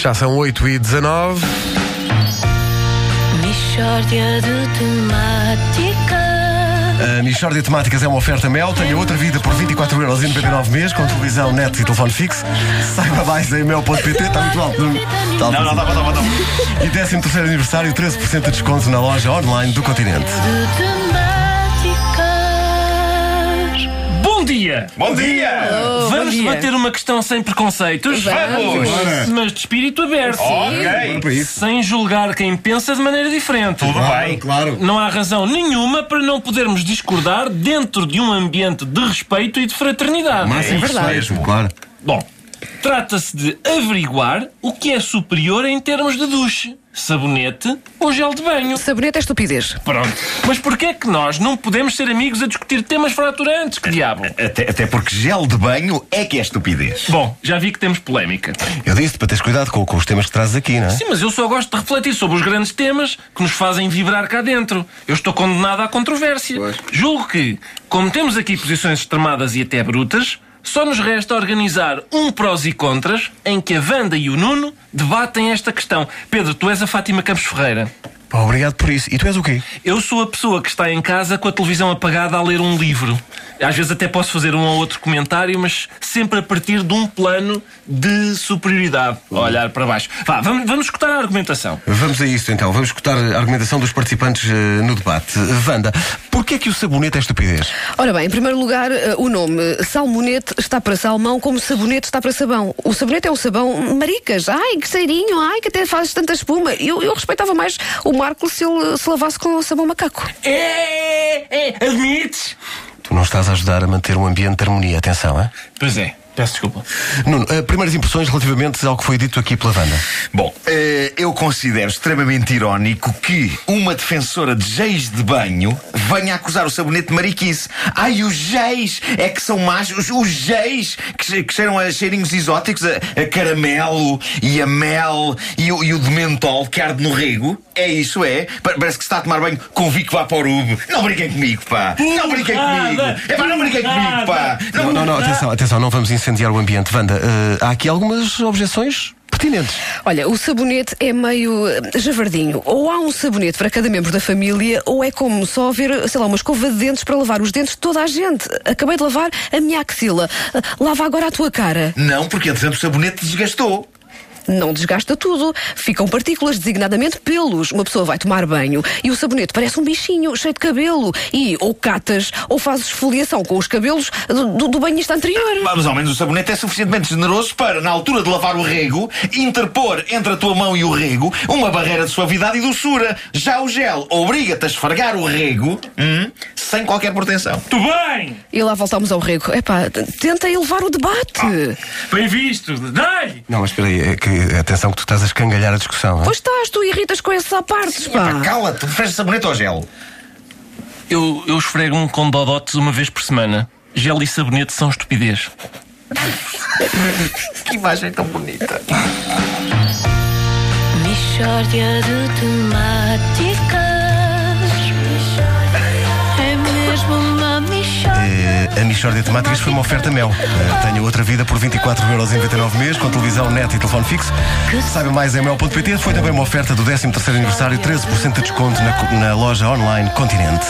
Já são 8 e 19 Mishória de temáticas. A Michórdia de Temáticas é uma oferta Mel. Tenha outra vida por 24,99€ mês com televisão, net e telefone fixo. Saiba mais em mel.pt. Está muito alto. Está alto. Não, não, não, não, não. E 13 terceiro aniversário, 13% de desconto na loja online do continente. Bom dia! Vamos dia. debater uma questão sem preconceitos, Vamos! mas de espírito aberto. Ok! Sem julgar quem pensa de maneira diferente. Tudo bem. Claro. Não há razão nenhuma para não podermos discordar dentro de um ambiente de respeito e de fraternidade. É isso mesmo. Claro. Bom, trata-se de averiguar o que é superior em termos de duche. Sabonete ou gel de banho. Sabonete é estupidez. Pronto. Mas porquê é que nós não podemos ser amigos a discutir temas fraturantes? Que diabo? Até, até porque gel de banho é que é estupidez. Bom, já vi que temos polémica. Eu disse para teres cuidado com, com os temas que trazes aqui, não é? Sim, mas eu só gosto de refletir sobre os grandes temas que nos fazem vibrar cá dentro. Eu estou condenado à controvérsia. Julgo que, como temos aqui posições extremadas e até brutas, só nos resta organizar um prós e contras em que a Wanda e o Nuno debatem esta questão. Pedro, tu és a Fátima Campos Ferreira. Pá, obrigado por isso. E tu és o quê? Eu sou a pessoa que está em casa com a televisão apagada a ler um livro. Às vezes até posso fazer um ou outro comentário, mas sempre a partir de um plano de superioridade. A olhar para baixo. Vá, vamos, vamos escutar a argumentação. Vamos a isso então. Vamos escutar a argumentação dos participantes eh, no debate. Wanda, porquê é que o sabonete é estupidez? Ora bem, em primeiro lugar, eh, o nome salmonete está para salmão, como sabonete está para sabão. O sabonete é um sabão maricas. Ai, que cheirinho, ai, que até faz tanta espuma. Eu, eu respeitava mais o Marco se ele se lavasse com sabão macaco. É, é, admites? Tu não estás a ajudar a manter um ambiente de harmonia. Atenção, é? Pois é, peço desculpa. Nuno, eh, primeiras impressões relativamente ao que foi dito aqui pela Wanda. Bom, eh, eu considero extremamente irónico que uma defensora de géis de banho venha acusar o sabonete de mariquice. Ai, os géis é que são más, os, os géis que, que cheiram a cheirinhos exóticos, a, a caramelo e a mel e o, e o de mentol que arde no rego. É isso, é? Pa- Parece que se está a tomar banho com Vico Vaporub. Não brinquem comigo, pá! Não brinquem comigo! É pá, não brinquem comigo, pá! Não, não, não, atenção, atenção, não vamos incendiar o ambiente. Wanda, eh, há aqui algumas objeções pertinentes. Olha, o sabonete é meio eh, javardinho. Ou há um sabonete para cada membro da família, ou é como só haver, sei lá, uma escova de dentes para lavar os dentes de toda a gente. Acabei de lavar a minha axila. Eh, Lava agora a tua cara. Não, porque entretanto o sabonete desgastou. Não desgasta tudo. Ficam partículas, designadamente pelos. Uma pessoa vai tomar banho e o sabonete parece um bichinho cheio de cabelo. E ou catas ou fazes esfoliação com os cabelos do, do, banhista anterior. Mas ao menos o sabonete é suficientemente generoso para, na altura de lavar o rego, interpor entre a tua mão e o rego uma barreira de suavidade e doçura. Já o gel obriga-te a esfregar o rego hum, sem qualquer proteção. Tu bem! E lá voltamos ao rego. Epá, tenta elevar o debate. Bem visto! Dai! Não, mas espera aí, é que, atenção que tu estás a escangalhar a discussão. Pois estás, tu irritas com esses apartes, pá. cala-te, preferes sabonete ou gel? Eu, eu esfrego-me com dodotes uma vez por semana. Gel e sabonete são estupidez. Que imagem tão bonita. Mishória de temáticas. A Michórdia Temáticas foi uma oferta Mel. Tenha outra vida por 24,99€ mês com televisão, net e telefone fixo. Saiba mais em mel.pt. Foi também uma oferta do 13º aniversário, 13% de desconto na, na loja online Continente.